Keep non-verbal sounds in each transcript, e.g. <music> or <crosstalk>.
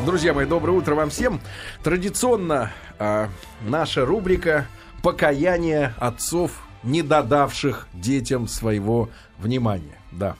Друзья мои, доброе утро вам всем. Традиционно э, наша рубрика «Покаяние отцов, не додавших детям своего внимания». Да,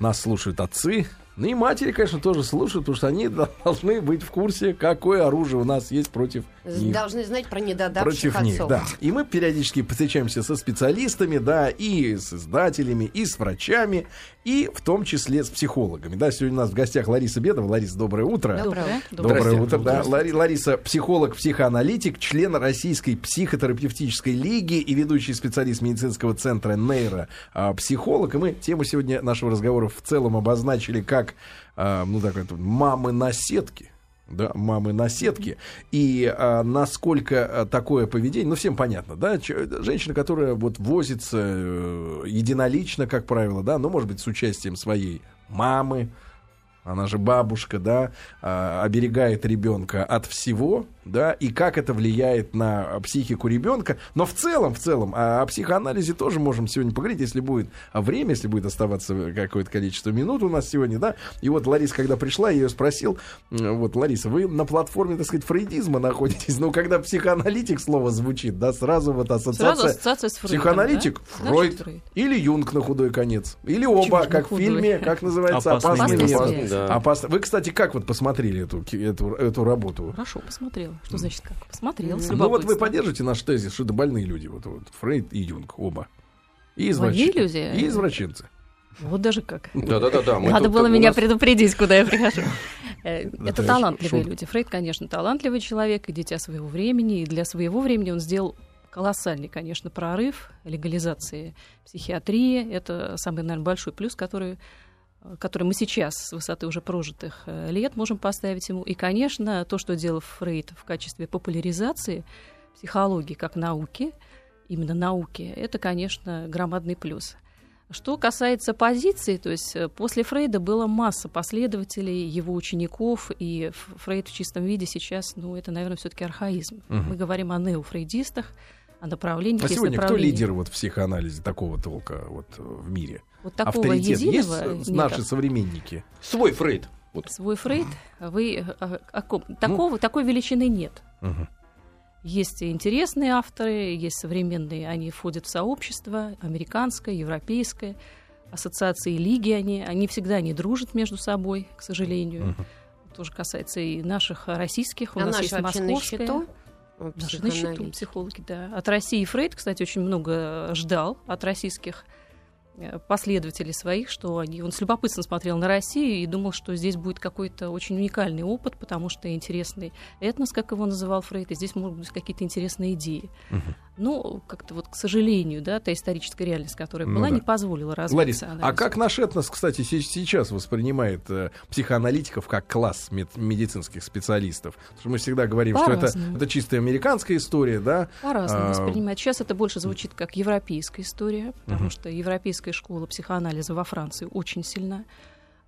нас слушают отцы, ну и матери, конечно, тоже слушают, потому что они <laughs> должны быть в курсе, какое оружие у нас есть против них. Должны знать про недодавших против отцов. них, да. И мы периодически встречаемся со специалистами, да, и с издателями, и с врачами, и в том числе с психологами. Да, сегодня у нас в гостях Лариса Бедова. Лариса, доброе утро. Доброе. Доброе утро, да. Лари- Лариса, психолог, психоаналитик, член Российской психотерапевтической лиги и ведущий специалист медицинского центра нейропсихолог. И мы тему сегодня нашего разговора в целом обозначили как, а, ну так, это, мамы на сетке. Да, мамы на сетке. И а, насколько а, такое поведение, ну, всем понятно, да, женщина, которая вот возится э, единолично, как правило, да, ну, может быть, с участием своей мамы, она же бабушка, да, а, оберегает ребенка от всего, да, и как это влияет на психику ребенка. Но в целом, в целом, о, о психоанализе тоже можем сегодня поговорить, если будет время, если будет оставаться какое-то количество минут у нас сегодня, да. И вот Лариса, когда пришла, я ее спросил, вот, Лариса, вы на платформе, так сказать, фрейдизма находитесь, но когда психоаналитик слово звучит, да, сразу вот ассоциация... Сразу ассоциация с Фрейдом, Психоаналитик, да? Значит, Фрейд. или Юнг на худой конец, или оба, как в фильме, как называется, Опасный «Опасный мир». мир». Опасный, да. Опасно. Вы, кстати, как вот посмотрели эту, эту, эту работу? Хорошо, посмотрела. Что значит как? Посмотрела. с Ну вот вы поддержите наш тезис, что это больные люди, вот, вот Фрейд и Юнг, оба. И извращенцы. люди? И извращенцы. Вот даже как. Да-да-да. Надо тут- было меня нас- предупредить, куда я прихожу. <laughs> Э, Это талантливые люди. Фрейд, конечно, талантливый человек и дитя своего времени. И для своего времени он сделал колоссальный, конечно, прорыв легализации психиатрии. Это самый, наверное, большой плюс, который который мы сейчас с высоты уже прожитых э, лет можем поставить ему. И, конечно, то, что делал Фрейд в качестве популяризации психологии как науки, именно науки, это, конечно, громадный плюс. Что касается позиций, то есть э, после Фрейда была масса последователей, его учеников, и Фрейд в чистом виде сейчас, ну, это, наверное, все-таки архаизм. Мгм. Мы говорим о неофрейдистах, о направлениях. А сегодня кто лидер вот в психоанализе такого толка вот э, в мире? Вот такого Авторитет есть единого э, нет. наши современники? Свой Фрейд. Вот. Свой Фрейд, вы э, о- о ком- Ну. такого, такой величины нет. Мгм. Есть интересные авторы, есть современные, они входят в сообщество, американское, европейское, ассоциации лиги, они, они всегда не дружат между собой, к сожалению. Мгм. Тоже касается и наших российских, у А нас есть вообще на московская. счету? Наши на счету психологи, да. От России Фрейд, кстати, очень много ждал от российских последователей своих, что они, он с любопытством смотрел на Россию и думал, что здесь будет какой-то очень уникальный опыт, потому что интересный этнос, как его называл Фрейд, и здесь могут быть какие-то интересные идеи. Мгм. Ну, как-то вот, к сожалению, да, та историческая реальность, которая Ну была, да. не позволила развиться. Ларис, а как наш этнос, кстати, се- сейчас воспринимает э, психоаналитиков как класс мед- медицинских специалистов? Потому что мы всегда говорим, что это, это чистая американская история, да? По-разному А, воспринимать. Сейчас это больше звучит как европейская история, потому Мгм. что европейская школа психоанализа во Франции очень сильна,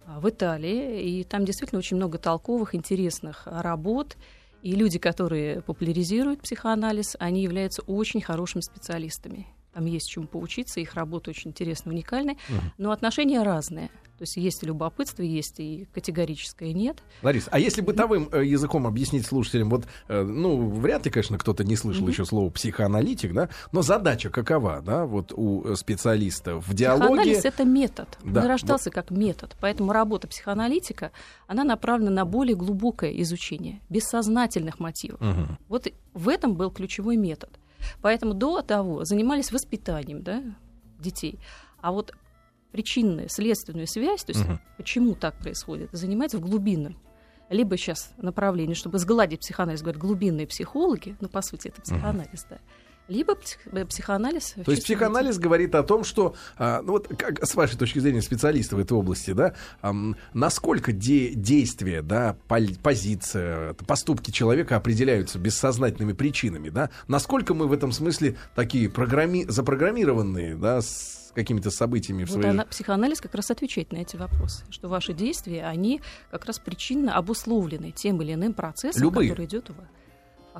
а в Италии, и там действительно очень много толковых, интересных работ, и люди, которые популяризируют психоанализ, они являются очень хорошими специалистами. Там есть чему поучиться, их работа очень интересная, уникальная, Мгм. но отношения разные. То есть есть и любопытство, есть и категорическое нет. Ларис, а если бытовым э, языком объяснить слушателям, вот, э, ну, вряд ли, конечно, кто-то не слышал Мгм. еще слово психоаналитик, да, но задача какова, да, вот у э, специалиста в диалоге? Психоанализ это метод. Да, Он рождался как метод. Поэтому работа психоаналитика, она направлена на более глубокое изучение, бессознательных мотивов. Мгм. Вот в этом был ключевой метод. Поэтому до того занимались воспитанием да, детей. А вот причинную, следственную связь, то есть Мгм. почему так происходит, занимается в глубинном. Либо сейчас направление, чтобы сгладить психоанализ, говорят, глубинные психологи, ну, по сути, это психоанализ, да. Либо э, психоанализ. в То есть психоанализ говорит о том, что, а, ну вот как с вашей точки зрения специалиста в этой области, да, насколько де- действия, да, позиция, поступки человека определяются бессознательными причинами, да, насколько мы в этом смысле такие программи- запрограммированные, да, с какими-то событиями в Вот своей она- психоанализ как раз отвечает на эти вопросы, что ваши действия, они как раз причинно обусловлены тем или иным процессом, Любые. который идет у вас.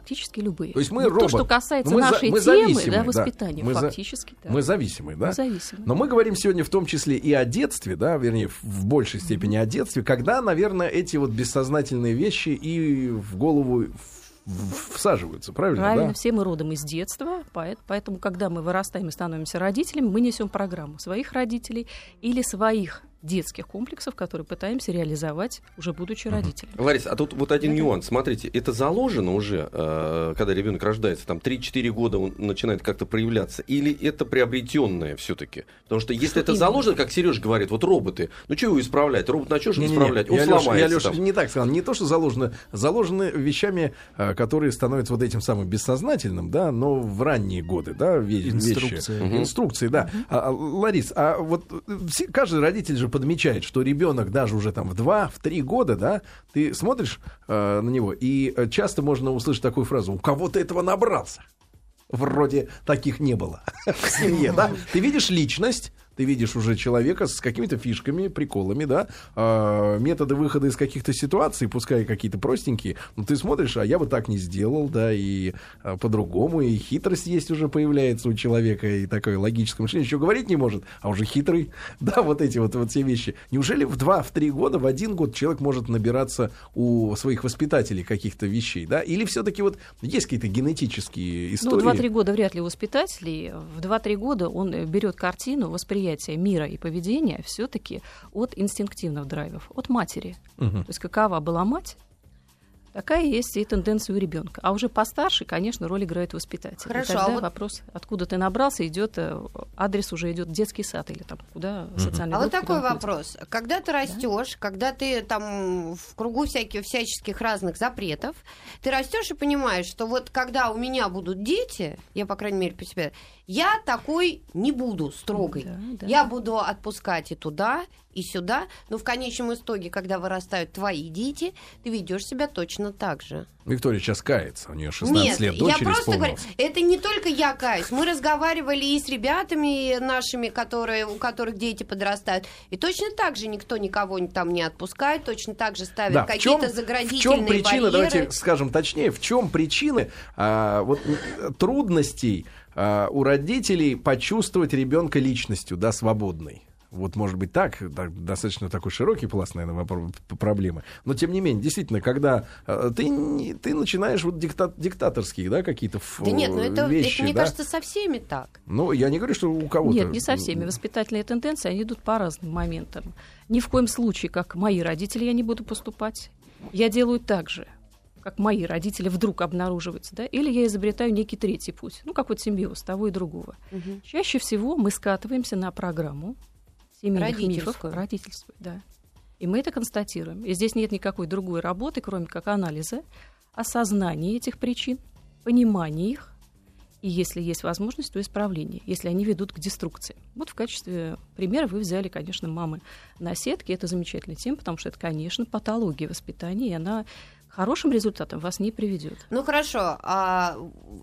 Фактически любые. То есть мы Но робот. То, что касается Но мы за- нашей мы темы, да, да. воспитания, Мы за- фактически, да. Мы зависимы, да? Мы зависимы. Но мы говорим сегодня в том числе и о детстве, да, вернее, в- большей степени о детстве, когда, наверное, эти вот бессознательные вещи и в голову всаживаются, правильно? Правильно, да? все мы родом из детства, поэт- поэтому, когда мы вырастаем и становимся родителями, мы несем программу своих родителей или своих детских комплексов, которые пытаемся реализовать уже будучи родителями. Лариса, а тут вот один Да. нюанс. Смотрите, это заложено уже, э, когда ребенок рождается, там 3-4 года он начинает как-то проявляться, или это приобретенное все-таки? Потому что если Что это именно? заложено, как Сереж говорит, вот роботы, ну что его исправлять? Робот на что же исправлять? Он я, сломается я, Лёш, там. не так сказал. Не то, что заложено, заложены вещами, э, которые становятся вот этим самым бессознательным, да, но в ранние годы, да, ве- вещи. Инструкция. Мгм. Инструкции, да. А, а, Ларис, а вот э, все- каждый родитель же подмечает, что ребенок даже уже там в 2-3 года, да, ты смотришь э, на него, и э, часто можно услышать такую фразу, у кого-то этого набрался. Вроде таких не было <laughs> в семье, да? Ты видишь личность, ты видишь уже человека с какими-то фишками, приколами, да, а, методы выхода из каких-то ситуаций, пускай какие-то простенькие, но ты смотришь, а я бы так не сделал, да, и а, по-другому, и хитрость есть уже появляется у человека, и такое логическое мышление, еще говорить не может, а уже хитрый, <laughs> да, вот эти вот, вот все вещи. Неужели в 2-3 года, в один год человек может набираться у своих воспитателей каких-то вещей, да, или все-таки вот есть какие-то генетические Ну, истории? 2-3 года вряд ли воспитателей. В 2-3 года он э, берет картину восприятия мира и поведения все-таки от инстинктивных драйвов, от матери. Мгм. То есть какова была мать, такая есть и тенденция у ребенка. А уже постарше, конечно, роль играет воспитатель. Хорошо, и тогда а вот- вопрос, откуда ты набрался, идет э, адрес уже идет детский сад или там куда социальный. А вот такой вопрос. Когда ты растешь, когда ты там в кругу всяких, всяческих разных запретов, ты растешь и понимаешь, что вот когда у меня будут дети, я, по крайней мере, по себе, я такой не буду строгой. Да, да. Я буду отпускать и туда, и сюда, но в конечном итоге, когда вырастают твои дети, ты ведешь себя точно так же. Виктория сейчас кается, у нее 16 Нет, лет, я дочери просто говорю, это не только я каюсь. Мы разговаривали и с ребятами нашими, которые, у которых дети подрастают. И точно так же никто никого там не отпускает, точно так же ставят Да, в какие-то в заградительные чем причина, барьеры. давайте скажем точнее, в чем причины а, вот, м, трудностей а, у родителей почувствовать ребенка личностью, да, свободной? Вот, может быть, так, так, достаточно такой широкий пласт, наверное, вопро- п- проблемы. Но, тем не менее, действительно, когда а, ты, не- ты начинаешь вот дикта- диктаторские, да, какие-то ф- Да нет, ну это, вещи, это, мне да? кажется, со всеми так. Ну, я не говорю, что у кого-то... Нет, не со всеми. Воспитательные тенденции, они идут по разным моментам. Ни в коем случае, как мои родители, я не буду поступать. Я делаю так же, как мои родители вдруг обнаруживаются, да, или я изобретаю некий третий путь, ну, как вот симбиоз того и другого. Чаще всего мы скатываемся на программу семейных мифов, Родительскую. да. И мы это констатируем. И здесь нет никакой другой работы, кроме как анализа, осознания этих причин, понимания их, и если есть возможность, то исправление, если они ведут к деструкции. Вот в качестве примера вы взяли, конечно, мамы на сетке. Это замечательная тема, потому что это, конечно, патология воспитания, и она хорошим результатам вас не приведет. Ну хорошо, а,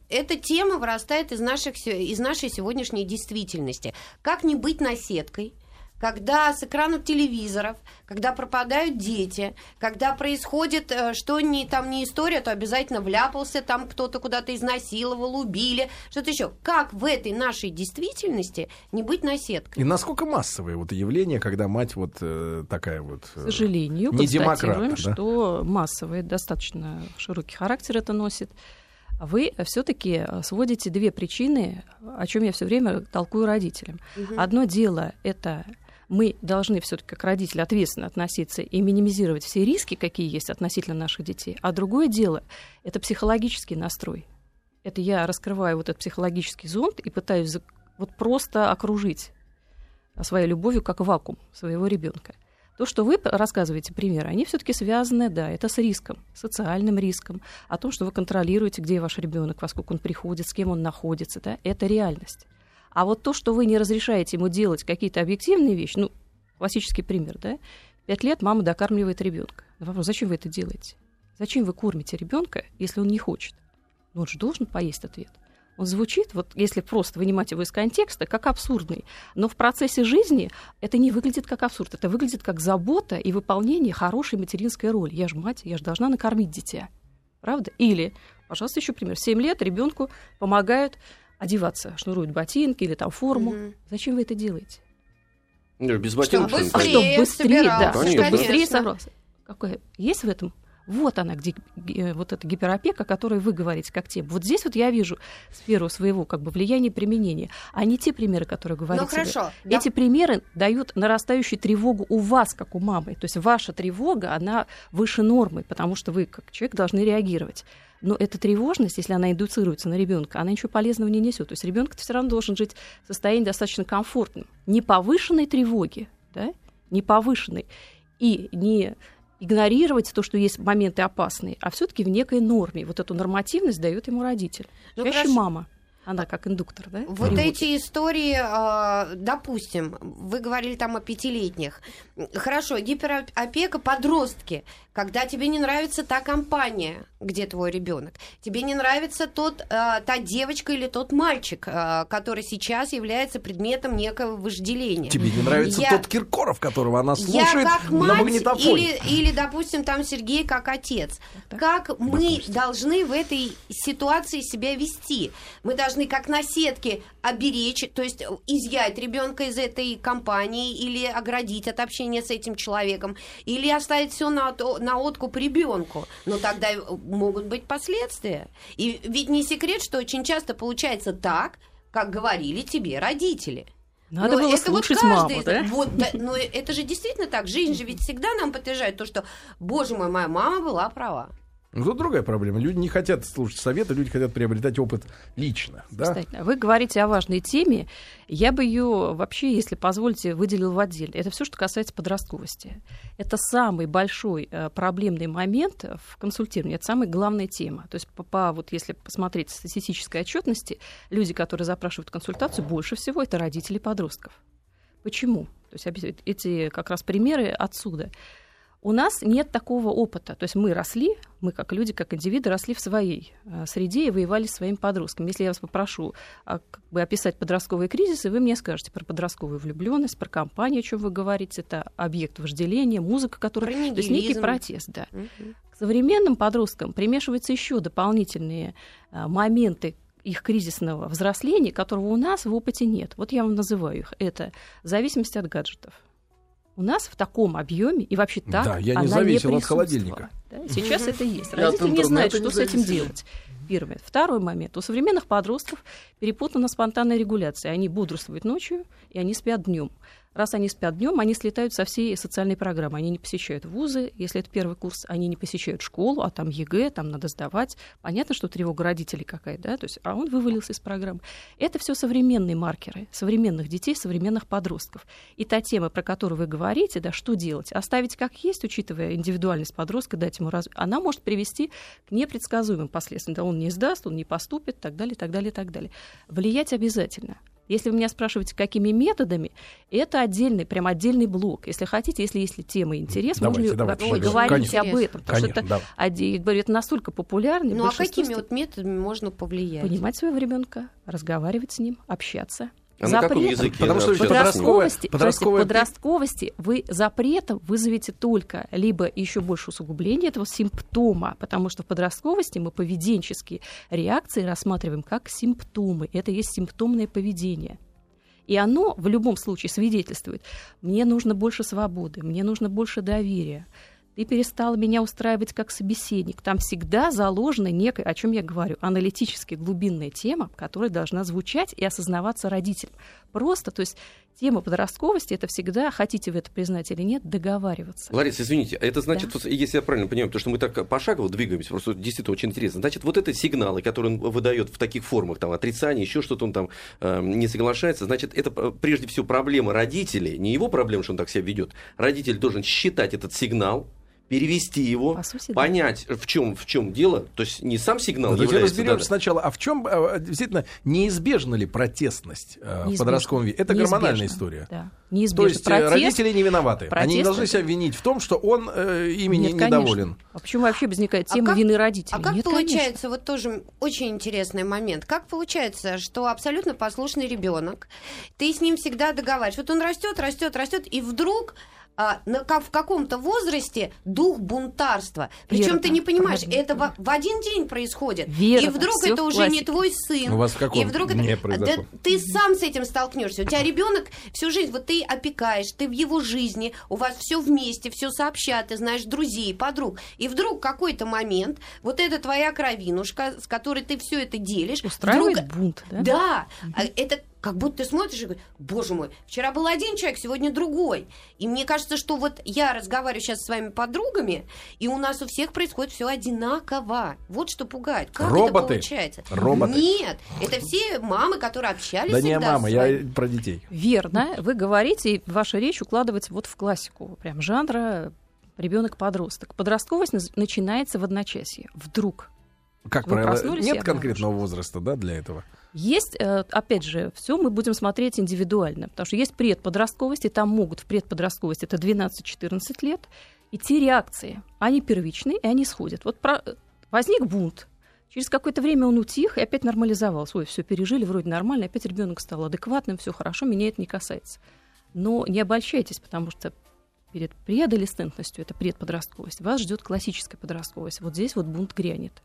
эта тема вырастает из, наших, из нашей сегодняшней действительности. Как не быть наседкой? Когда с экранов телевизоров, когда пропадают дети, когда происходит, э, что не, там не история, то обязательно вляпался, там кто-то куда-то изнасиловал, убили, что-то еще. Как в этой нашей действительности не быть наседкой? И насколько массовое вот явление, когда мать вот э, такая вот... К сожалению, не демократ, да? что массовый, достаточно широкий характер это носит. А Вы все-таки сводите две причины, о чем я все время толкую родителям. Одно дело это мы должны все-таки как родители ответственно относиться и минимизировать все риски, какие есть относительно наших детей. А другое дело это психологический настрой. Это я раскрываю вот этот психологический зонд и пытаюсь вот просто окружить своей любовью как вакуум своего ребенка. То, что вы рассказываете примеры, они все-таки связаны, да, это с риском, социальным риском, о том, что вы контролируете, где ваш ребенок, во сколько он приходит, с кем он находится, да, это реальность. А вот то, что вы не разрешаете ему делать какие-то объективные вещи, ну, классический пример, да, пять лет мама докармливает ребенка. Вопрос, зачем вы это делаете? Зачем вы кормите ребенка, если он не хочет? Ну, он же должен поесть ответ. Он звучит, вот если просто вынимать его из контекста, как абсурдный. Но в процессе жизни это не выглядит как абсурд. Это выглядит как забота и выполнение хорошей материнской роли. Я же мать, я же должна накормить дитя. Правда? Или Пожалуйста, еще пример. В 7 лет ребенку помогают одеваться, шнуруют ботинки или там форму. Мгм. Зачем вы это делаете? Не, Без ботинок Чтобы быстрее. чтобы быстрее, да, чтобы быстрее собрался. Какое? Есть в этом? Вот она, где э, вот эта гиперопека, о которой вы говорите, как тема. Вот здесь вот я вижу сферу своего как бы влияния и применения, а не те примеры, которые говорите Ну вы. хорошо. да. Эти примеры дают нарастающую тревогу у вас, как у мамы. То есть ваша тревога, она выше нормы, потому что вы, как человек, должны реагировать. Но эта тревожность, если она индуцируется на ребенка, она ничего полезного не несет. То есть ребенок все равно должен жить в состоянии достаточно комфортном. Не повышенной тревоги, да? не повышенной. И не игнорировать то, что есть моменты опасные, а все-таки в некой норме. Вот эту нормативность дает ему родитель. Ну, Чаще хорошо. мама. Она как индуктор, да? Вот тревоги. эти истории, а, допустим, вы говорили там о пятилетних. Хорошо, гиперопека подростки, когда тебе не нравится та компания, где твой ребенок, тебе не нравится тот, а, та девочка или тот мальчик, а, который сейчас является предметом некого вожделения. Тебе не нравится Я- тот Киркоров, которого она Я слушает как на мать магнитофоне. или, или, допустим, там Сергей как отец. Так. Как мы Допустим. должны в этой ситуации себя вести? Мы должны как на сетке оберечь, то есть изъять ребенка из этой компании или оградить от общения с этим человеком, или оставить все на, на откуп ребенку. Но тогда могут быть последствия. И ведь не секрет, что очень часто получается так, как говорили тебе родители. Надо Но было это вот слушать каждый маму, да? Вот, да, но это же действительно так. Жизнь же ведь всегда нам подтверждает то, что, боже мой, моя мама была права. Ну, тут другая проблема. Люди не хотят слушать советы, люди хотят приобретать опыт лично. Да? Вы говорите о важной теме. Я бы ее вообще, если позволите, выделил в отделе. Это все, что касается подростковости. Это самый большой э, проблемный момент в консультировании. Это самая главная тема. То есть, по, по- вот если посмотреть статистической отчетности, люди, которые запрашивают консультацию, больше всего это родители подростков. Почему? То есть эти как раз примеры отсюда. У нас нет такого опыта. То есть мы росли, мы как люди, как индивиды, росли в своей э, среде и воевали с своими подростками. Если я вас попрошу а, как бы описать подростковые кризисы, вы мне скажете про подростковую влюбленность, про компанию, о чем вы говорите, это объект вожделения, музыка, которая... Про То есть некий протест, да. Мгм. К современным подросткам примешиваются еще дополнительные а, моменты их кризисного взросления, которого у нас в опыте нет. Вот я вам называю их. Это зависимость от гаджетов. У нас в таком объеме и вообще так Да, я не она зависел от присутствовала. холодильника. Да, сейчас это есть. От Родители не знают, что не с этим делать. Первый. Второй момент. У современных подростков перепутана спонтанная регуляция. Они бодрствуют ночью, и они спят днем. Раз они спят днем, они слетают со всей социальной программы. Они не посещают вузы, если это первый курс, они не посещают школу, а там ЕГЭ, там надо сдавать. Понятно, что тревога родителей какая, да, то есть, а он вывалился из программы. Это все современные маркеры современных детей, современных подростков. И та тема, про которую вы говорите, да, что делать? Оставить как есть, учитывая индивидуальность подростка, дать ему развитие, она может привести к непредсказуемым последствиям. Да, он не сдаст, он не поступит, так далее, так далее, так далее. Влиять обязательно. Если вы меня спрашиваете, какими методами, это отдельный, прям отдельный блок. Если хотите, если есть тема интерес, Давайте, можно ли давайте, конечно, говорить конечно. об этом. Потому Конечно, что это, говорю, это настолько популярно. Ну а какими вот методами можно повлиять? Понимать своего ребенка, разговаривать с ним, общаться. А на каком языке Потому что Подростковости, подростковая- подростковости вы запретом вызовете только либо еще больше усугубление этого симптома, потому что в подростковости мы поведенческие реакции рассматриваем как симптомы. Это есть симптомное поведение. И оно в любом случае свидетельствует, мне нужно больше свободы, мне нужно больше доверия. Ты перестала меня устраивать как собеседник. Там всегда заложена некая, о чем я говорю, аналитически глубинная тема, которая должна звучать и осознаваться родителям. Просто, то есть тема подростковости это всегда, хотите вы это признать или нет, договариваться. Лариса, извините, это значит, Да. если я правильно понимаю, потому что мы так пошагово двигаемся, просто действительно очень интересно. Значит, вот это сигналы, которые он выдает в таких формах, там, отрицание, еще что-то он там э, не соглашается, значит, это э, прежде всего проблема родителей, не его проблема, что он так себя ведет. Родитель должен считать этот сигнал, перевести его, По сути, да. понять, в чем, в чем дело, то есть не сам сигнал Давайте является, разберемся да, сначала, а в чем э, действительно неизбежна ли протестность э, в Неизбежно. подростковом веке? Это Неизбежно. гормональная история. Да. То Неизбежно. есть э, Протест- родители не виноваты. Они не протест должны себя винить в том, что он э, ими не- Нет, конечно. недоволен. А почему вообще возникает А тема как- вины родителей? А как Нет, получается, конечно. вот тоже очень интересный момент, как получается, что абсолютно послушный ребенок, ты с ним всегда договариваешь, вот он растет, растет, растет, и вдруг а, на, как, в каком-то возрасте дух бунтарства. Причем ты не понимаешь, это в, в один день происходит. Верно, и вдруг всё это уже не классике. твой сын. У вас в каком и вдруг это- дне Да произошло? ты сам с этим столкнешься. У тебя ребенок всю жизнь, вот ты опекаешь, ты в его жизни, у вас все вместе, все сообща, ты знаешь друзей, подруг. И вдруг какой-то момент, вот эта твоя кровинушка, с которой ты все это делишь, Устраивает вдруг бунт, да? да, а это как будто ты смотришь и говоришь, боже мой, вчера был один человек, сегодня другой. И мне кажется, что вот я разговариваю сейчас с своими подругами, и у нас у всех происходит все одинаково. Вот что пугает. Как Роботы. это получается? Роботы. Нет, это все мамы, которые общались Да не с я про детей. Верно, вы говорите, и ваша речь укладывается вот в классику прям жанра ребенок-подросток. Подростковость начинается в одночасье. Вдруг. Как Вы правило, нет обнаружили. конкретного возраста, да, для этого. Есть, э, опять же, все мы будем смотреть индивидуально, потому что есть предподростковость, и там могут в предподростковости это 12-14 лет, и те реакции, они первичные, и они сходят. Вот про- возник бунт, через какое-то время он утих и опять нормализовался. Ой, все пережили, вроде нормально, опять ребенок стал адекватным, все хорошо, меня это не касается. Но не обольщайтесь, потому что перед преадолесцентностью, это предподростковость, вас ждет классическая подростковость. Вот здесь вот бунт грянет.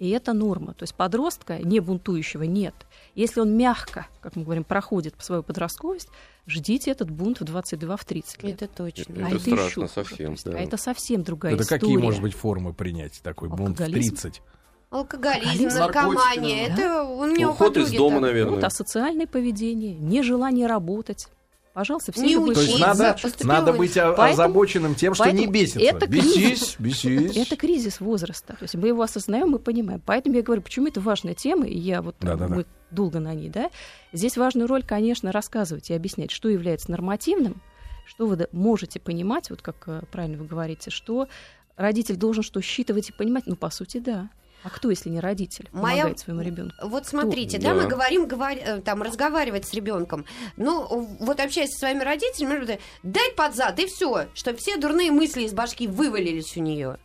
И это норма. То есть подростка, не бунтующего, нет. Если он мягко, как мы говорим, проходит по свою подростковость, ждите этот бунт в 22-30 лет. Это точно. Это а это страшно еще совсем, есть, да. А это совсем другая Это история. какие, может быть, формы принять такой бунт в Алкоголизм? 30? Алкоголизм, наркомания. наркотики, Это у меня у Уход из подруги дома, так. наверное. Вот, а социальное поведение, нежелание работать. Пожалуйста, все Не любые То есть надо, надо быть Поэтому- озабоченным тем, что не бесится. это Бесись, кризис. бесись. Это кризис возраста. То есть мы его осознаем, мы понимаем. Поэтому я говорю, почему это важная тема, и я вот Да-да-да. мы долго на ней, да. Здесь важную роль, конечно, рассказывать и объяснять, что является нормативным, что вы да- можете понимать, вот как э, правильно вы говорите, что родитель должен что считывать и понимать. Ну, по сути, да. А кто, если не родитель, Моя- помогает своему ребенку? Вот смотрите, да, Да. мы говорим, говор- э, там, разговаривать с ребенком. Ну, вот общаясь со своими родителями, может быть, дай под зад, и все, чтобы все дурные мысли из башки вывалились у нее.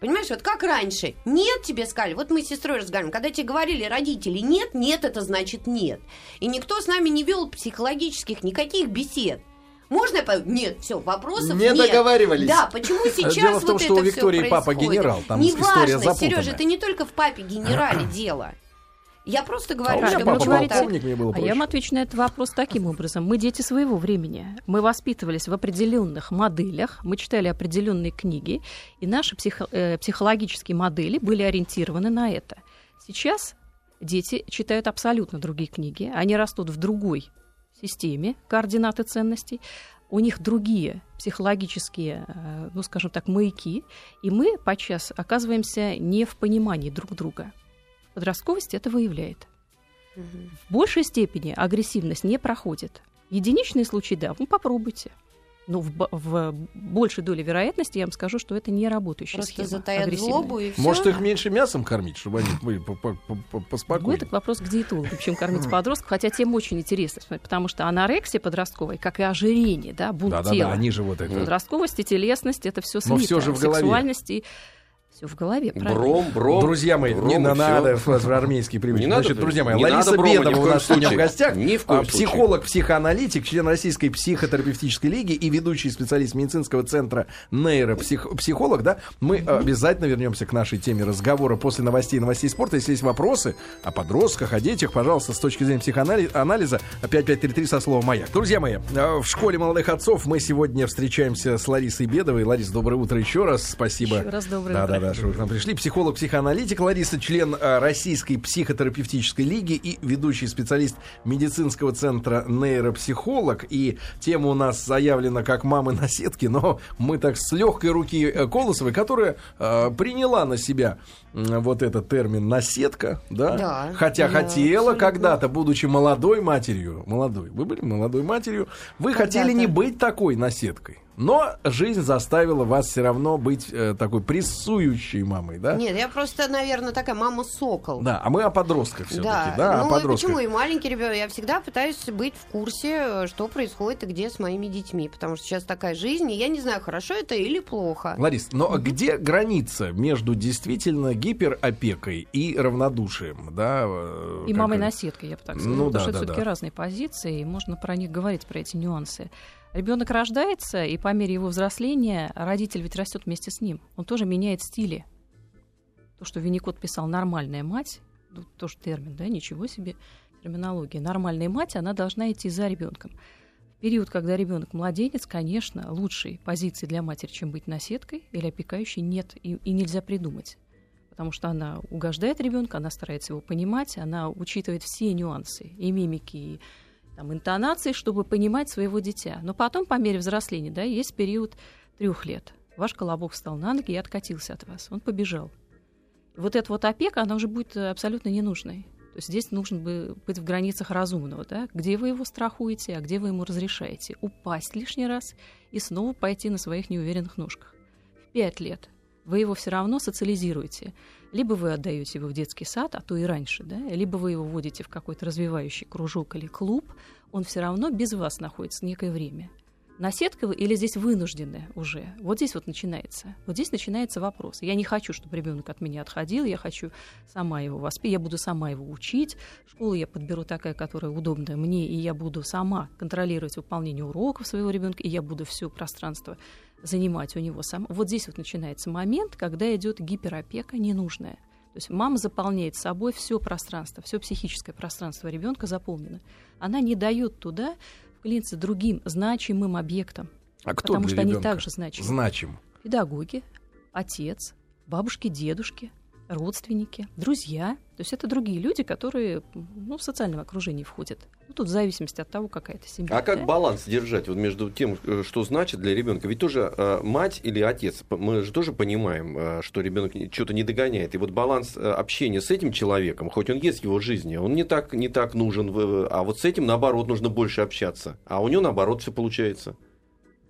Понимаешь, вот как раньше. Нет, тебе сказали. Вот мы с сестрой разговариваем. Когда тебе говорили родители нет, нет, это значит нет. И никто с нами не вел психологических никаких бесед. Можно я по- Нет, все, вопросов Не нет. договаривались. Да, почему сейчас Дело в том, вот что у это всё Виктории папа происходит? генерал, там не история важно, запутанная. Сережа, это не только в папе генерале дело. Я просто А у говорю, Правильно, что папа мне было А я вам отвечу на этот вопрос таким образом. Мы дети своего времени. Мы воспитывались в определенных моделях, мы читали определенные книги, и наши психо- э, психологические модели были ориентированы на это. Сейчас дети читают абсолютно другие книги, они растут в другой системе координаты ценностей, у них другие психологические, э, ну, скажем так, маяки, и мы подчас оказываемся не в понимании друг друга. Подростковость это выявляет. В большей степени агрессивность не проходит. Единичные случаи, да, ну попробуйте. Но в, в большей доле вероятности я вам скажу, что это не работающая Просто схема. затаят злобу и все. Может, их меньше мясом кормить, чтобы они были по- по- по- по- Ну, поспокойнее? это вопрос к диетологу, чем кормить подростков, хотя тема очень интересна, смотри, потому что анорексия подростковая, как и ожирение, да, бунт Да-да-да, тела. они же вот это. Подростковость и телесность это все Но всё же в голове. Сексуальность и все в голове, правильно. Бром, бром. Друзья мои, бром, не на- надо в армейские привычки. Не надо, Значит, друзья мои, не Лариса надо брома, Бедова у нас сегодня в гостях. Ни в коем А, случае. Психолог, психоаналитик, член Российской психотерапевтической лиги и ведущий специалист медицинского центра нейропсихолог, да? Мы обязательно вернемся к нашей теме разговора после новостей и новостей спорта. Если есть вопросы о подростках, о детях, пожалуйста, с точки зрения психоанализа 5533 со словом «Маяк». Друзья мои, э, в школе молодых отцов мы сегодня встречаемся с Ларисой Бедовой. Ларис, доброе утро еще раз. Спасибо. Еще раз доброе да, утро. Да, да, что вы к нам пришли. Психолог, психоаналитик Лариса, член э, Российской психотерапевтической лиги и ведущий специалист медицинского центра нейропсихолог. И тема у нас заявлена как мамы на сетке, но мы так с легкой руки э, Колосовой, которая э, приняла на себя вот этот термин наседка, да, Да, хотя да, хотела когда-то, будучи молодой матерью, молодой, вы были молодой матерью, вы Когда-то. хотели не быть такой наседкой. Но жизнь заставила вас все равно быть э, такой прессующей мамой, да? Нет, я просто, наверное, такая мама-сокол. Да, а мы о подростках все-таки, Да, да, ну о подростках. почему и маленький ребенок? Я всегда пытаюсь быть в курсе, э, что происходит и где с моими детьми, потому что сейчас такая жизнь, и я не знаю, хорошо это или плохо. Ларис, но где граница между действительно гиперопекой и равнодушием, да? э, И как- мамой наседкой, я бы так сказала. Ну потому да, что да, это все-таки да. разные позиции, и можно про них говорить, про эти нюансы. Ребенок рождается, и по мере его взросления родитель ведь растет вместе с ним. Он тоже меняет стили. То, что Винникот писал «нормальная мать», ну, тоже термин, да, ничего себе терминология. Нормальная мать, она должна идти за ребенком. В период, когда ребенок младенец, конечно, лучшей позиции для матери, чем быть наседкой или опекающей, нет и, и нельзя придумать. Потому что она угождает ребенка, она старается его понимать, она учитывает все нюансы и мимики, и там, интонации, чтобы понимать своего дитя. Но потом, по мере взросления, да, есть период трех лет. Ваш колобок встал на ноги и откатился от вас. Он побежал. Вот эта вот опека, она уже будет абсолютно ненужной. То есть здесь нужно бы быть в границах разумного, да? где вы его страхуете, а где вы ему разрешаете упасть лишний раз и снова пойти на своих неуверенных ножках. В пять лет вы его все равно социализируете. Либо вы отдаете его в детский сад, а то и раньше, да? либо вы его вводите в какой-то развивающий кружок или клуб, он все равно без вас находится некое время – Наседка вы или здесь вынуждены уже? Вот здесь вот начинается. Вот здесь начинается вопрос. Я не хочу, чтобы ребенок от меня отходил, я хочу сама его воспитать, я буду сама его учить. Школу я подберу такая, которая удобная мне, и я буду сама контролировать выполнение уроков своего ребенка, и я буду все пространство занимать у него сам. Вот здесь вот начинается момент, когда идет гиперопека ненужная. То есть мама заполняет собой все пространство, все психическое пространство ребенка заполнено. Она не дает туда вклиниться другим значимым объектом. А кто потому что они также значимы. Значим. Педагоги, отец, бабушки, дедушки, родственники, друзья. То есть это другие люди, которые ну, в социальном окружении входят. Тут в зависимости от того, какая это семья. А как да? баланс держать вот между тем, э, что значит для ребенка? Ведь тоже э, мать или отец, мы же тоже понимаем, э, что ребенок что-то не догоняет. И вот баланс э, общения с этим человеком, хоть он есть в его жизни, он не так, не так нужен, а вот с этим, наоборот, нужно больше общаться. А у него, наоборот, все получается.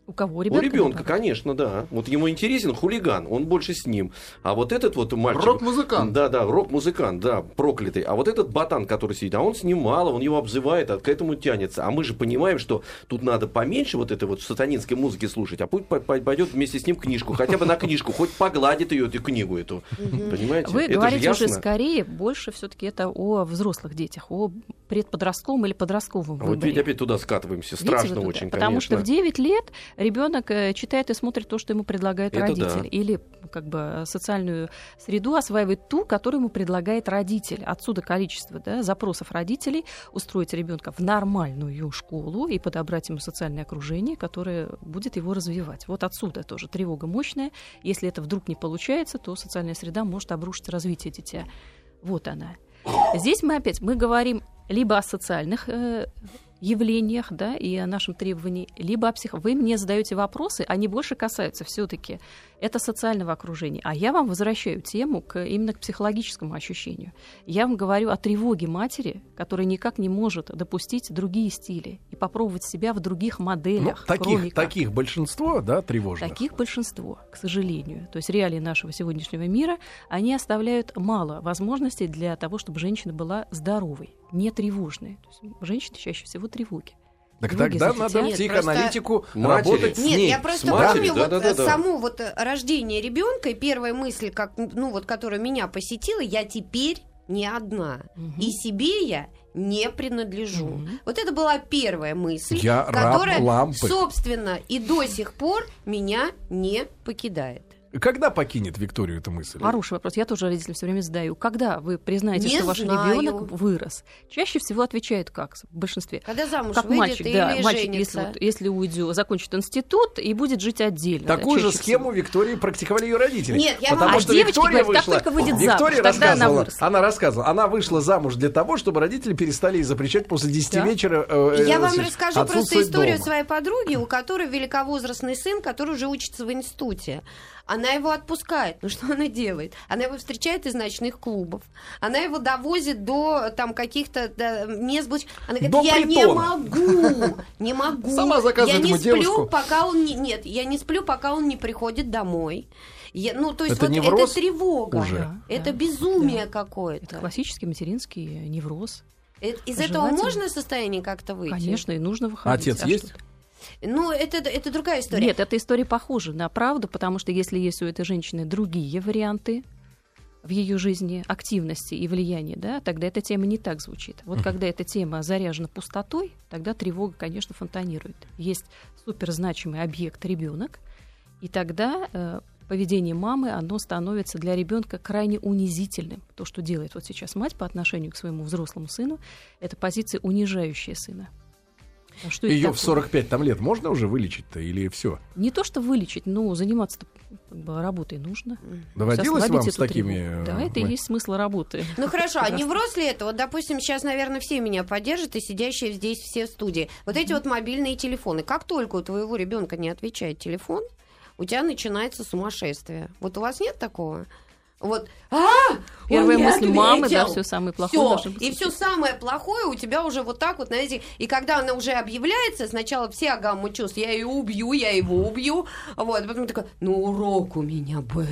У кого? У У ребенка? ребенка, конечно, да. Вот ему интересен хулиган, он больше с ним. А вот этот вот мальчик... Рок-музыкант. Да, да, рок-музыкант, да, проклятый. А вот этот ботан, который сидит, а он с ним мало, он его обзывает, а к этому тянется. А мы же понимаем, что тут надо поменьше вот этой вот сатанинской музыки слушать, а пусть по- по- пойдет вместе с ним книжку, хотя бы на книжку, хоть погладит ее, эту книгу эту. Понимаете? Вы говорите уже скорее больше все-таки это о взрослых детях, о предподростковом или подростковом Вот выборе. ведь опять туда скатываемся. Видите, Страшно вот это? очень, Потому конечно. что в 9 лет ребенок э, читает и смотрит то, что ему предлагает Это родитель. да. Или как бы социальную среду осваивает ту, которую ему предлагает родитель. Отсюда количество да, запросов родителей устроить ребенка в нормальную школу и подобрать ему социальное окружение, которое будет его развивать. Вот отсюда тоже тревога мощная. Если это вдруг не получается, то социальная среда может обрушить развитие дитя. Вот она. Здесь мы опять мы говорим либо о социальных э, явлениях, да, и о нашем требовании, либо о псих... Вы мне задаете вопросы, они больше касаются все-таки это социального окружения. А я вам возвращаю тему к, именно к психологическому ощущению. Я вам говорю о тревоге матери, которая никак не может допустить другие стили и попробовать себя в других Ну, моделях. кроме таких, таких большинство, да, тревожных. Таких большинство, к сожалению. То есть реалии нашего сегодняшнего мира, они оставляют мало возможностей для того, чтобы женщина была здоровой, не тревожной. То есть женщины чаще всего тревоги. Так Тревоги тогда надо. Нет, психоаналитику Матери. работать с Нет, ней. я просто С матерью, помню вот да-да-да-да. э, саму вот э, рождение ребенка и первая мысль, как ну вот, которая меня посетила, я теперь не одна, Мгм. и себе я не принадлежу. Мгм. Вот это была первая мысль, Я раб которая, лампы. собственно, и до сих пор меня не покидает. Когда покинет Викторию эта мысль? Хороший вопрос. Я тоже родителям все время задаю. Когда вы признаете, Не что ваш знаю. ребенок вырос? Чаще всего отвечают как в большинстве. Когда замуж Как выйдет мальчик, или да, мальчик, если, женится. вот, если уйдет, закончит институт и будет жить отдельно. да, Такую же схему всего. Виктории практиковали ее родители. Нет, я Потому вам- А что девочки Виктория говорят, как вышла, только выйдет Виктория замуж, тогда она рассказывала, выросла. она рассказывала, она вышла замуж для того, чтобы родители перестали ей запрещать после 10 Да. вечера. э, Я э, вам расскажу просто историю дома. своей подруги, у которой великовозрастный сын, который уже учится в институте. Она его отпускает. Ну что она делает? Она его встречает из ночных клубов. Она его довозит до там каких-то да, мест. Она говорит, До я не притона. могу, не могу. Сама заказывает я не ему сплю, девушку. пока он не... Нет, я не сплю, пока он не приходит домой. Я- ну, то есть Это вот невроз это тревога. уже? Да, Это да. безумие Это какое-то. классический материнский невроз. Э, Из этого Желательно. можно состояние как-то выйти? Конечно, и нужно выходить. Отец А есть? что? Ну, это, это другая история. Нет, эта история похожа на правду, потому что если есть у этой женщины другие варианты, в ее жизни активности и влияния, да, тогда эта тема не так звучит. Вот когда эта тема заряжена пустотой, тогда тревога, конечно, фонтанирует. Есть суперзначимый объект ребенок, и тогда э, поведение мамы, оно становится для ребенка крайне унизительным. То, что делает вот сейчас мать по отношению к своему взрослому сыну, это позиция унижающая сына. А что Ее в 45 там лет можно уже вылечить-то или все? Не то, что вылечить, но заниматься как бы, работой нужно. Доводилось вам с такими... Тревогу. Да, это и есть смысл работы. Ну хорошо, а не врос ли это? Вот, допустим, сейчас, наверное, все меня поддержат, и сидящие здесь все в студии. Вот эти вот мобильные телефоны. Как только у твоего ребенка не отвечает телефон, у тебя начинается сумасшествие. Вот у вас нет такого? Вот, а, Первая мысль мамы, да, все самое плохое. Всё. И все самое плохое у тебя уже вот так вот, знаете, и когда она уже объявляется, сначала все гамму чувств, я ее убью, я его убью, вот, а потом такая, ну урок у меня был.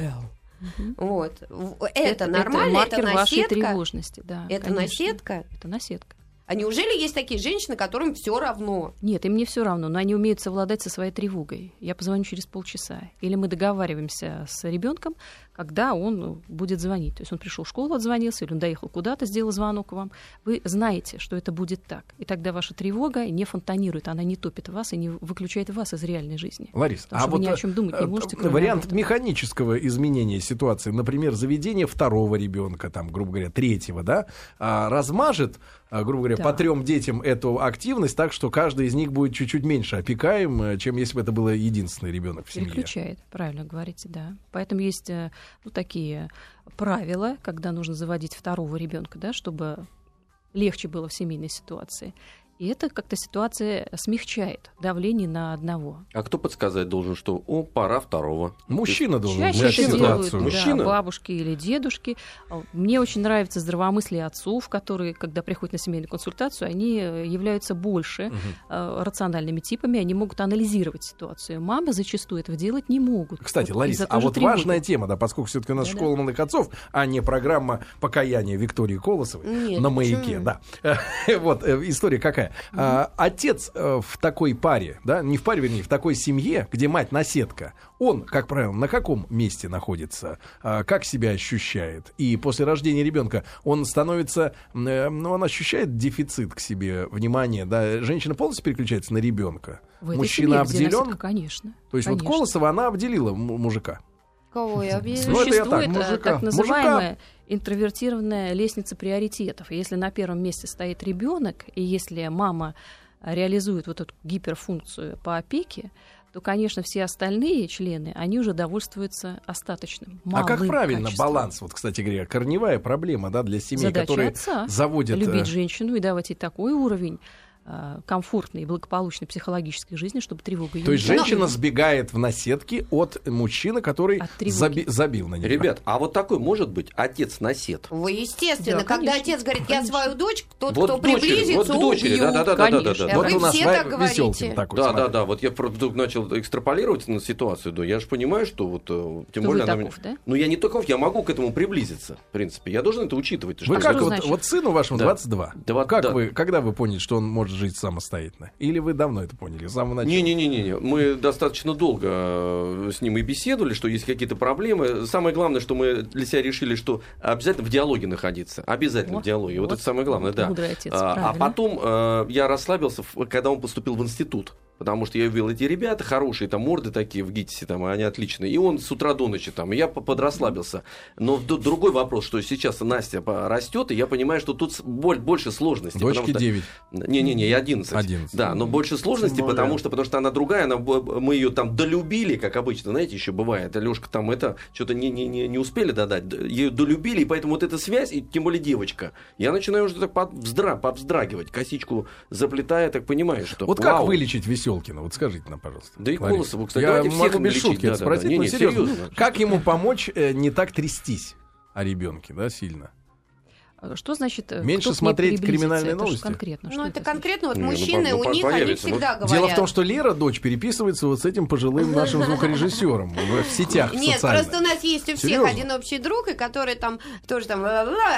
Угу. Вот. Это, это нормально, это, это наседка. вашей тревожности, да. Это конечно. наседка. Это наседка. А неужели есть такие женщины, которым все равно? Нет, им не все равно, но они умеют совладать со своей тревогой. Я позвоню через полчаса. Или мы договариваемся с ребенком, когда он будет звонить. То есть он пришел в школу, отзвонился, или он доехал куда-то, сделал звонок вам. Вы знаете, что это будет так. И тогда ваша тревога не фонтанирует, она не топит вас и не выключает вас из реальной жизни. Ларис, а вот вы ни о чем думать не э, можете. Вариант механического изменения ситуации, например, заведение второго ребенка, там, грубо говоря, третьего, да, а, размажет а, грубо говоря, да. по трем детям эту активность, так что каждый из них будет чуть-чуть меньше опекаем, э, чем если бы это был единственный ребенок в семье. Переключает, правильно говорите, да. Поэтому есть э, ну, такие правила, когда нужно заводить второго ребенка, да, чтобы легче было в семейной ситуации. И это как-то ситуация смягчает давление на одного. А кто подсказать должен, что о, пора второго? Мужчина должен. Чаще это делают Мужчина? Да, бабушки или дедушки. Мне очень нравится здравомыслие отцов, которые, когда приходят на семейную консультацию, они являются больше угу. рациональными типами, они могут анализировать ситуацию. Мамы зачастую этого делать не могут. Кстати, вот, Лариса, а вот тревоги. важная тема, да, поскольку все-таки у нас да, школа да. молодых отцов, а не программа покаяния Виктории Колосовой Нет, на маяке, почему? да. <laughs> Вот э, история какая? А, отец а, в такой паре, да, не в паре, вернее, в такой семье, где мать наседка, он, как правило, на каком месте находится, а, как себя ощущает? И после рождения ребенка он становится, э, ну, он ощущает дефицит к себе внимания, да, женщина полностью переключается на ребенка. Мужчина обделен? конечно. То есть конечно. вот Колосова, она обделила мужика. Кого я объявила? Ну, Существует так, мужика. так называемая мужика. интровертированная лестница приоритетов. Если на первом месте стоит ребенок, и если мама реализует вот эту гиперфункцию по опеке, то, конечно, все остальные члены, они уже довольствуются остаточным. а как правильно качеством. баланс? Вот, кстати говоря, корневая проблема да, для семей, Задача которые отца заводят... Любить э, женщину и давать ей такой уровень Э, комфортной и благополучной психологической жизни, чтобы тревога ее То есть женщина сбегает в наседке от мужчины, который заби- забил на нее. Ребят, а вот такой может быть отец насед? Вы естественно, да, когда отец говорит, я свою дочь, тот, вот кто дочери, приблизится, вот дочери, убью. Да, да, да, да, да, да. Вот Вы у нас все так говорите. Такой, да, да, да. Вот я вдруг начал экстраполировать на ситуацию, да. Я же понимаю, что вот э, тем что более она. Таков, да? Ну я не таков, я могу к этому приблизиться, в принципе. Я должен это учитывать. Вы как вот, вот сыну вашему 22. Как вы, когда вы поняли, что он может жить самостоятельно? Или вы давно это поняли, с самого начала? Не-не-не, мы достаточно долго э, с ним и беседовали, что есть какие-то проблемы. Самое главное, что мы для себя решили, что обязательно в диалоге находиться. Обязательно вот, в диалоге. Вот, вот это самое главное, да. Отец, а, а потом э, я расслабился, когда он поступил в институт потому что я увидел эти ребята хорошие, там морды такие в ГИТИСе, там, они отличные. И он с утра до ночи там, и я подрасслабился. Но другой вопрос, что сейчас Настя растет, и я понимаю, что тут больше сложностей. Дочке 9. Не-не-не, я 11. 11. Да, но больше сложностей, потому что, потому что она другая, она, мы ее там долюбили, как обычно, знаете, еще бывает. Лешка там это что-то не, не, не, не успели додать, ее долюбили, и поэтому вот эта связь, и тем более девочка, я начинаю уже так повздра, повздрагивать, косичку заплетая, так понимаю, что... Вот вау. как вылечить веселость? Веселкина? Вот скажите нам, пожалуйста. Да и Колосову, кстати, Я могу без шутки да, спросить, да, да. но не, серьезно. серьезно. Как ему помочь э, не так трястись о ребенке, да, сильно? Что значит э, Меньше смотреть криминальные Это же новости? конкретно. Ну, что это значит? конкретно вот ну, мужчины, ну, у них они появится. Вот всегда говорят. Дело в том, что Лера, дочь, переписывается вот с этим пожилым <laughs> нашим звукорежиссером в, в сетях Нет, просто у нас есть у всех один общий друг, и который там тоже там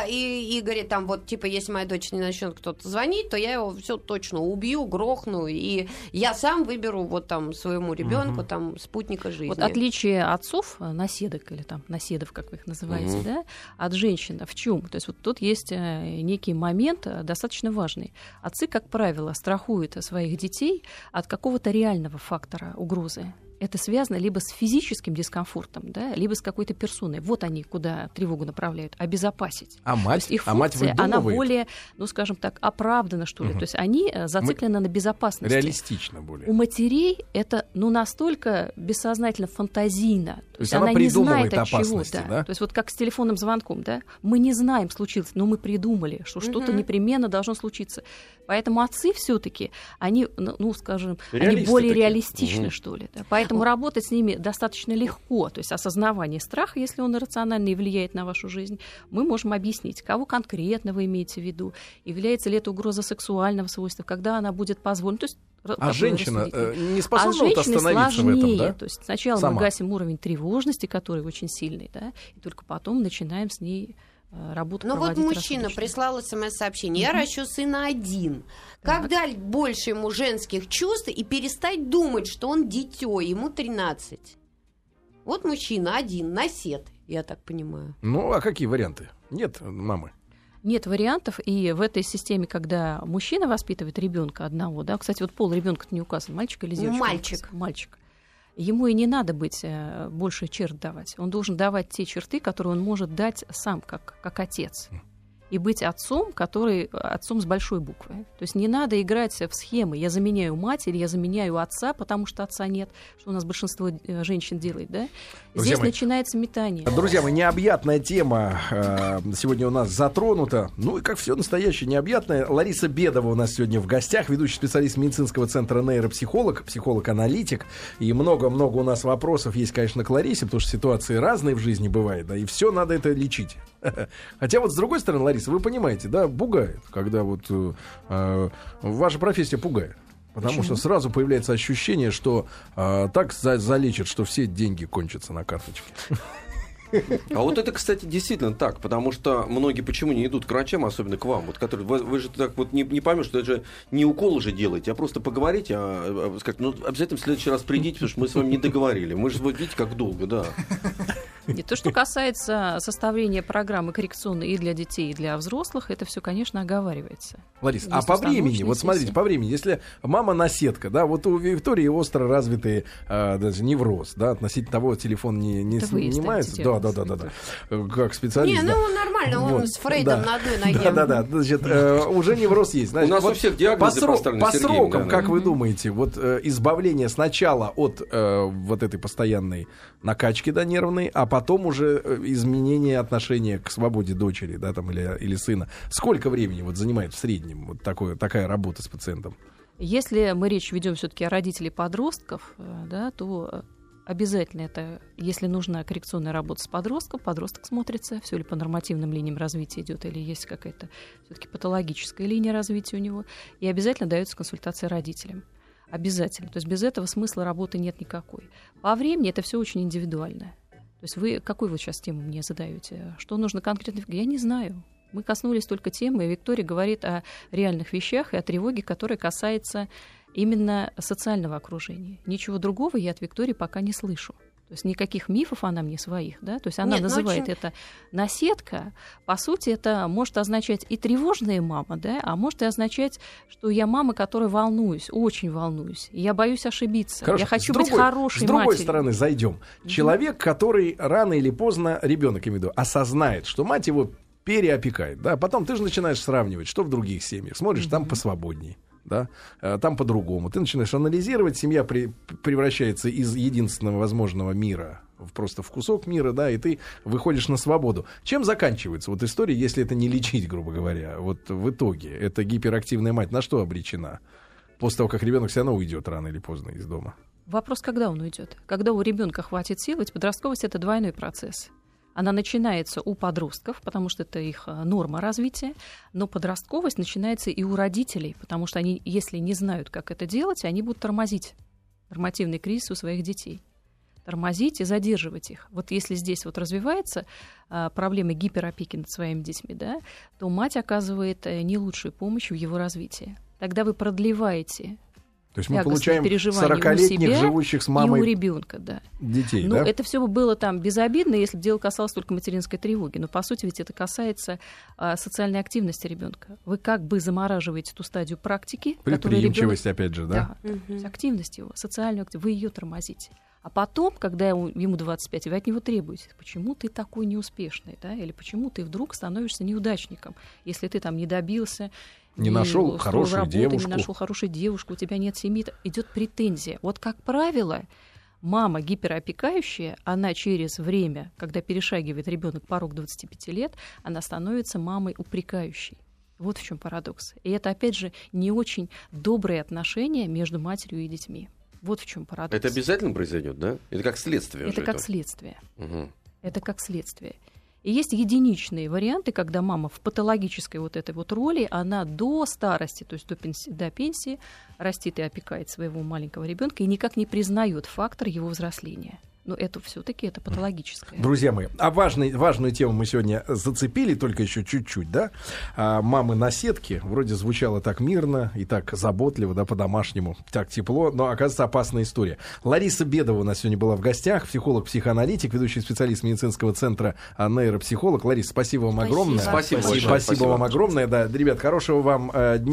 и, и говорит там вот типа если моя дочь не начнет кто-то звонить, то я его все точно убью, грохну, и я сам выберу вот там своему ребенку там спутника жизни. Вот отличие отцов, э, наседок или там наседов, как вы их называете, да, от женщин в чем? То есть вот тут есть э, некий момент э, достаточно важный. Отцы, как правило, страхуют своих детей от какого-то реального фактора угрозы. Это связано либо с физическим дискомфортом, да, либо с какой-то персоной. Вот они куда тревогу направляют. Обезопасить. А То мать, есть их а мать функция, она выдумывает? более, ну, скажем так, оправдана, что ли. Мгм. То есть они э, зациклены на безопасности. Реалистично более. У матерей это ну настолько бессознательно фантазийно. То, есть есть она она, не знает от чего. Да. да? То есть вот как с телефонным звонком, да? Мы не знаем, случилось, но мы придумали, что что-то Мгм. непременно должно случиться. Поэтому отцы все-таки, они, ну, ну, скажем, они Реалисты более такие. реалистичны, Мгм. что ли. Да? Поэтому работать с ними достаточно легко. То есть осознавание страха, если он иррациональный и влияет на вашу жизнь, мы можем объяснить, кого конкретно вы имеете в виду, является ли это угроза сексуального свойства, когда она будет позволена. То есть А женщина э, не А способна вот женщине остановиться сложнее. в этом, да? То есть сначала Сама. мы гасим уровень тревожности, который очень сильный, да, и только потом начинаем с ней работу Ну вот мужчина прислал смс-сообщение. Я ращу сына один. Как дать больше ему женских чувств и перестать думать, что он дитё, ему 13? Вот мужчина один, насед, я так понимаю. Ну, а какие варианты? Нет, мамы. Нет вариантов, и в этой системе, когда мужчина воспитывает ребенка одного, да, кстати, вот пол ребенка не указан, мальчик или девочка? Мальчик. Мальчик. Ему и не надо быть э, больше черт давать. Он должен давать те черты, которые он может дать сам, как, как отец. И быть отцом, который отцом с большой буквы. То есть не надо играть в схемы. Я заменяю мать или я заменяю отца, потому что отца нет, что у нас большинство э, женщин делает, да? Друзья Здесь мои, начинается метание. Друзья мои, необъятная тема э, сегодня у нас затронута. Ну и как все настоящее необъятное. Лариса Бедова у нас сегодня в гостях, ведущий специалист медицинского центра нейропсихолог, психолог-аналитик. И много-много у нас вопросов есть, конечно, к Ларисе, потому что ситуации разные в жизни бывают, да, и все надо это лечить. <laughs> Хотя вот с другой стороны, Лариса, вы понимаете, да, пугает, когда вот э, э, ваша профессия пугает. Потому что сразу появляется ощущение, что э, так за- залечат, что все деньги кончатся на карточке. А вот это, кстати, действительно так, потому что многие почему не идут к врачам, особенно к вам, вот которые вы, вы же так вот не, не поймешь, что это же не укол же делаете, а просто поговорите, а, а, сказать, ну обязательно в следующий раз придите, потому что мы с вами не договорили. Мы же вот видите, как долго, да. И то, что касается составления программы коррекционной и для детей, и для взрослых, это все, конечно, оговаривается. Ларис, а по времени, вот смотрите, по времени, если мама наседка, да, вот у Виктории остро развитый э, даже невроз, да, относительно того, телефон не, не Это снимается. Да, да, да, да, да. Как специалист. Не, ну нормально, он Вот, с Фрейдом да. на одной ноге. Да, да, да. Значит, э, уже невроз есть. Значит, У нас вот у всех по, диагнозы срок- поставлены по Сергеем, срокам, да, как да. вы думаете, вот э, избавление сначала от э, вот этой постоянной накачки да, нервной, а потом уже э, изменение отношения к свободе дочери, да, там, или, или сына. Сколько времени вот занимает в среднем вот такое, такая работа с пациентом? Если мы речь ведем все-таки о родителей подростков, э, да, то э, обязательно это, если нужна коррекционная работа с подростком, подросток смотрится, все ли по нормативным линиям развития идет, или есть какая-то все-таки патологическая линия развития у него, и обязательно дается консультация родителям. Обязательно. То есть без этого смысла работы нет никакой. По времени это все очень индивидуально. То есть вы какую вы сейчас тему мне задаете? Что нужно конкретно? Я не знаю. Мы коснулись только темы, и Виктория говорит о реальных вещах и о тревоге, которая касается именно социального окружения. Ничего другого я от Виктории пока не слышу. То есть никаких мифов она мне своих, да, то есть она Нет, ну называет очень- это наседка. По сути, это может означать и тревожная мама, да, а может и означать, что я мама, которая волнуюсь, очень волнуюсь, я боюсь ошибиться, Хорошо, я хочу с быть другой- хорошей С другой матерью. стороны, зайдем. Человек, который рано или поздно, ребенок, имею в виду, осознает, что мать его переопекает, да, потом ты же начинаешь сравнивать, что в других семьях, смотришь, там посвободнее, да, э, там по-другому. Ты начинаешь анализировать, семья при- превращается из единственного возможного мира в просто в кусок мира, да, и ты выходишь на свободу. Чем заканчивается вот история, если это не лечить, грубо говоря? Вот в итоге эта гиперактивная мать на что обречена? После того, как ребенок все равно уйдет рано или поздно из дома. Вопрос, когда он уйдет? Когда у ребенка хватит сил, ведь подростковость это двойной процесс. Она начинается у подростков, потому что это их э, норма развития, но подростковость начинается и у родителей, потому что они, если не знают, как это делать, они будут тормозить нормативный кризис у своих детей тормозить и задерживать их. Вот если здесь вот развивается а, проблема гиперопеки над своими детьми, да, то мать оказывает э, не лучшую помощь в его развитии. Тогда вы продлеваете то есть мы получаем 40-летних, живущих с мамой и у ребенка, да. детей, ну, да? это все было там безобидно, если бы дело касалось только материнской тревоги. Но, по сути, ведь это касается а, социальной активности ребенка. Вы как бы замораживаете ту стадию практики. Предприимчивость, ребенок... опять же, да? Да, угу. активность его, социальную активность, вы ее тормозите. А потом, когда ему 25, вы от него требуете, почему ты такой неуспешный, да, или почему ты вдруг становишься неудачником, если ты там не добился, не нашел хорошую работу, девушку. Не нашел хорошую девушку, у тебя нет семьи, идет претензия. Вот как правило, мама гиперопекающая, она через время, когда перешагивает ребенок порог 25 лет, она становится мамой упрекающей. Вот в чем парадокс. И это, опять же, не очень добрые отношения между матерью и детьми. Вот в чем парадокс. Это обязательно произойдет, да? Это как следствие. Это как это. следствие. Угу. Это как следствие. И есть единичные варианты, когда мама в патологической вот этой вот роли, она до старости, то есть до пенсии, до пенсии растит и опекает своего маленького ребенка и никак не признает фактор его взросления но это все-таки это патологическое. Друзья мои, а важный, важную тему мы сегодня зацепили, только еще чуть-чуть, да? А, мамы на сетке вроде звучало так мирно и так заботливо, да, по-домашнему, так тепло, но, оказывается, опасная история. Лариса Бедова у нас сегодня была в гостях, психолог-психоаналитик, ведущий специалист медицинского центра а, нейропсихолог. Лариса, спасибо вам огромное. Спасибо, спасибо, спасибо, спасибо вам огромное, да. Ребят, хорошего вам э, дня.